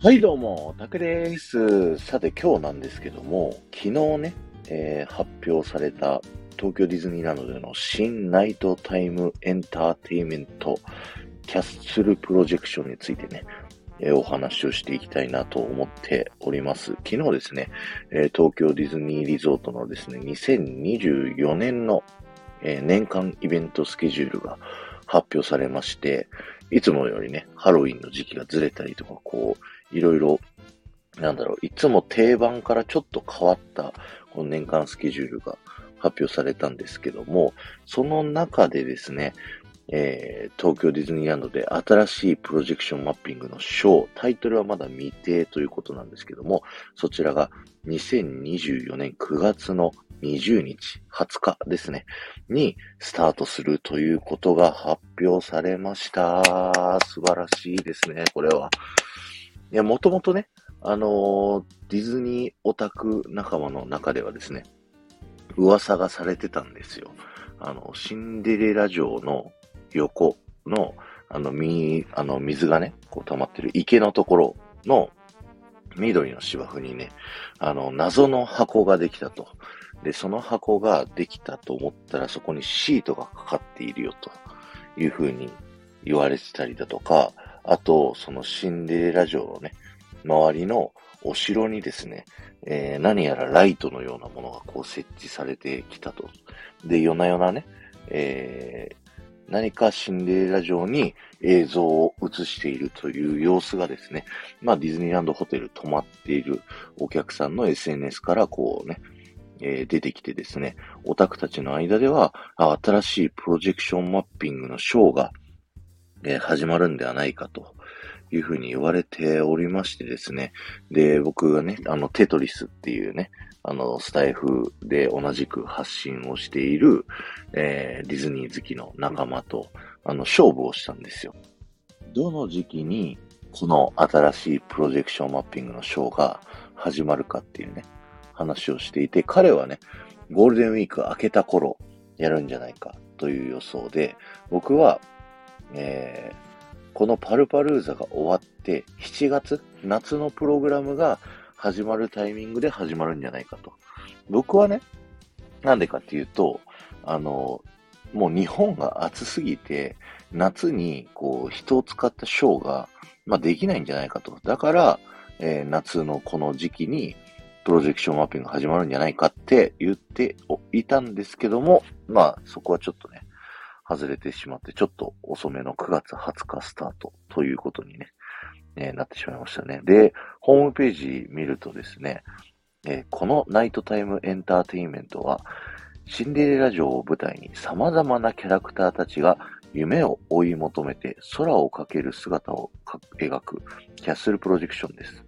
はい、どうも、タクです。さて、今日なんですけども、昨日ね、えー発表された東京ディズニーランドでの新ナイトタイムエンターテイメントキャッスルプロジェクションについてね、えーお話をしていきたいなと思っております。昨日ですね、えー東京ディズニーリゾートのですね、2024年の、え年間イベントスケジュールが発表されまして、いつもよりね、ハロウィンの時期がずれたりとか、こう、いろいろ、なんだろう、いつも定番からちょっと変わった、この年間スケジュールが発表されたんですけども、その中でですね、えー東京ディズニーランドで新しいプロジェクションマッピングのショー、タイトルはまだ未定ということなんですけども、そちらが2024年9月の20日、20日ですね、にスタートするということが発表されました。素晴らしいですね、これは。いや、もともとね、あのーディズニーオタク仲間の中ではですね、噂がされてたんですよ。あの、シンデレラ城の横の、あの、み、あの、水がね、こう溜まってる池のところの緑の芝生にね、あの、謎の箱ができたと。で、その箱ができたと思ったら、そこにシートがかかっているよというふうに言われてたりだとか、あと、そのシンデレラ城のね、周りのお城にですね、えー何やらライトのようなものがこう設置されてきたと。で、夜な夜なね、えー何かシンデレラ城に映像を映しているという様子がですね、まあディズニーランドホテル泊まっているお客さんの SNS からこうね、えー出てきてですね、オタクたちの間では、新しいプロジェクションマッピングのショーが、え始まるんではないかというふうに言われておりましてですね、で、僕がね、あの、テトリスっていうね、あの、スタイフで同じく発信をしている、えーディズニー好きの仲間と、あの、勝負をしたんですよ。どの時期に、この新しいプロジェクションマッピングのショーが始まるかっていうね、話をしていて、彼はね、ゴールデンウィーク明けた頃、やるんじゃないかという予想で、僕は、えーこのパルパルーザが終わって、7月、夏のプログラムが始まるタイミングで始まるんじゃないかと。僕はね、なんでかっていうと、あの、もう日本が暑すぎて、夏にこう人を使ったショーが、まあできないんじゃないかと。だから、えー夏のこの時期にプロジェクションマッピング始まるんじゃないかって言っていたんですけども、まあそこはちょっとね、外れてしまって、ちょっと遅めの9月20日スタートということにね、えーなってしまいましたね。で、ホームページ見るとですね、えーこのナイトタイムエンターテインメントは、シンデレラ城を舞台に様々なキャラクターたちが夢を追い求めて空をかける姿を描くキャッスルプロジェクションです。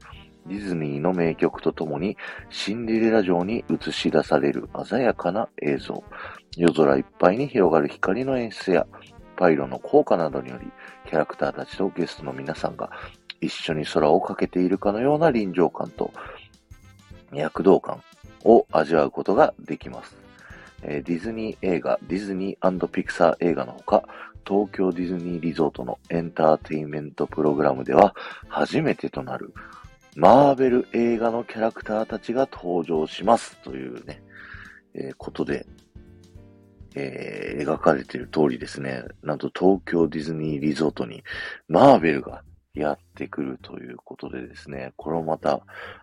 ディズニーの名曲とともにシンデレラ城に映し出される鮮やかな映像、夜空いっぱいに広がる光の演出やパイロの効果などによりキャラクターたちとゲストの皆さんが一緒に空をかけているかのような臨場感と躍動感を味わうことができます。えディズニー映画、ディズニーピクサー映画のほか、東京ディズニーリゾートのエンターテインメントプログラムでは初めてとなるマーベル映画のキャラクターたちが登場しますというね、えーことで、えー描かれている通りですね、なんと東京ディズニーリゾートにマーベルがやってくるということでですね、これもまた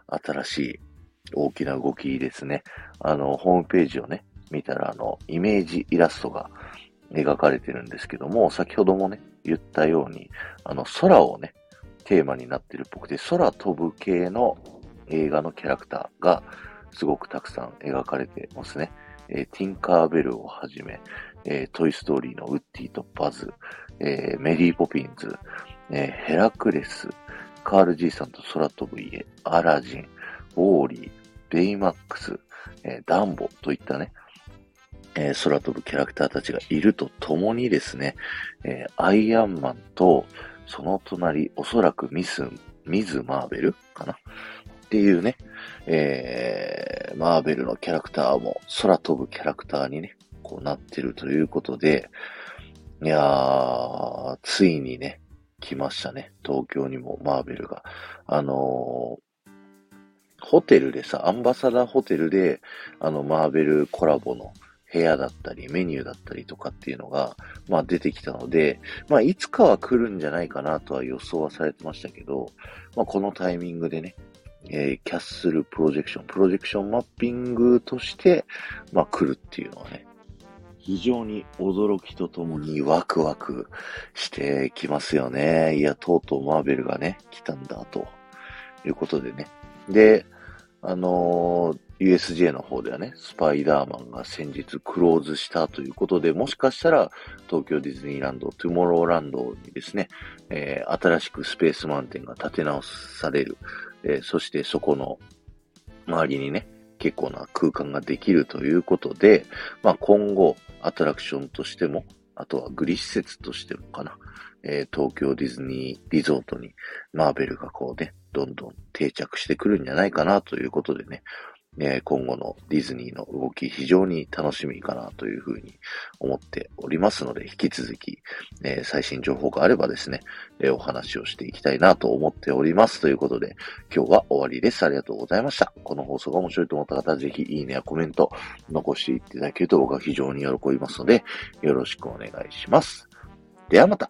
新しい大きな動きですね。あの、ホームページをね、見たら、あの、イメージイラストが描かれてるんですけども、先ほどもね、言ったように、あの、空をね、テーマになってるっぽくて、空飛ぶ系の映画のキャラクターがすごくたくさん描かれてますね。えーティンカーベルをはじめ、えートイストーリーのウッディとバズ、えーメリーポピンズ、えヘラクレス、カール・ジーさんと空飛ぶ家、アラジン、ウォーリー、ベイマックス、えダンボといったね、えー空飛ぶキャラクターたちがいるとともにですね、えアイアンマンと、その隣、おそらくミス、ミズ・マーベルかな。っていうね、えー、マーベルのキャラクターも空飛ぶキャラクターにね、こうなってるということで、いやー、ついにね、来ましたね。東京にもマーベルが。あのー、ホテルでさ、アンバサダーホテルで、あの、マーベルコラボの部屋だったり、メニューだったりとかっていうのが、まあ出てきたので、まあいつかは来るんじゃないかなとは予想はされてましたけど、まあこのタイミングでね、えー、キャッスルプロジェクション、プロジェクションマッピングとして、まあ来るっていうのはね、非常に驚きとともにワクワクしてきますよね。いや、とうとうマーベルがね、来たんだ、ということでね。で、あのー、USJ の方ではね、スパイダーマンが先日クローズしたということで、もしかしたら東京ディズニーランド、トゥモローランドにですね、えー、新しくスペースマウンテンが建て直される。えー、そしてそこの周りにね、結構な空間ができるということで、まあ今後、アトラクションとしても、あとはグリ施設としてもかな、えー、東京ディズニーリゾートにマーベルがこうね、どんどん定着してくるんじゃないかなということでね、え今後のディズニーの動き非常に楽しみかなというふうに思っておりますので、引き続き、え最新情報があればですね、えお話をしていきたいなと思っております。ということで、今日は終わりです。ありがとうございました。この放送が面白いと思った方は、ぜひいいねやコメント残していただけると僕は非常に喜びますので、よろしくお願いします。ではまた。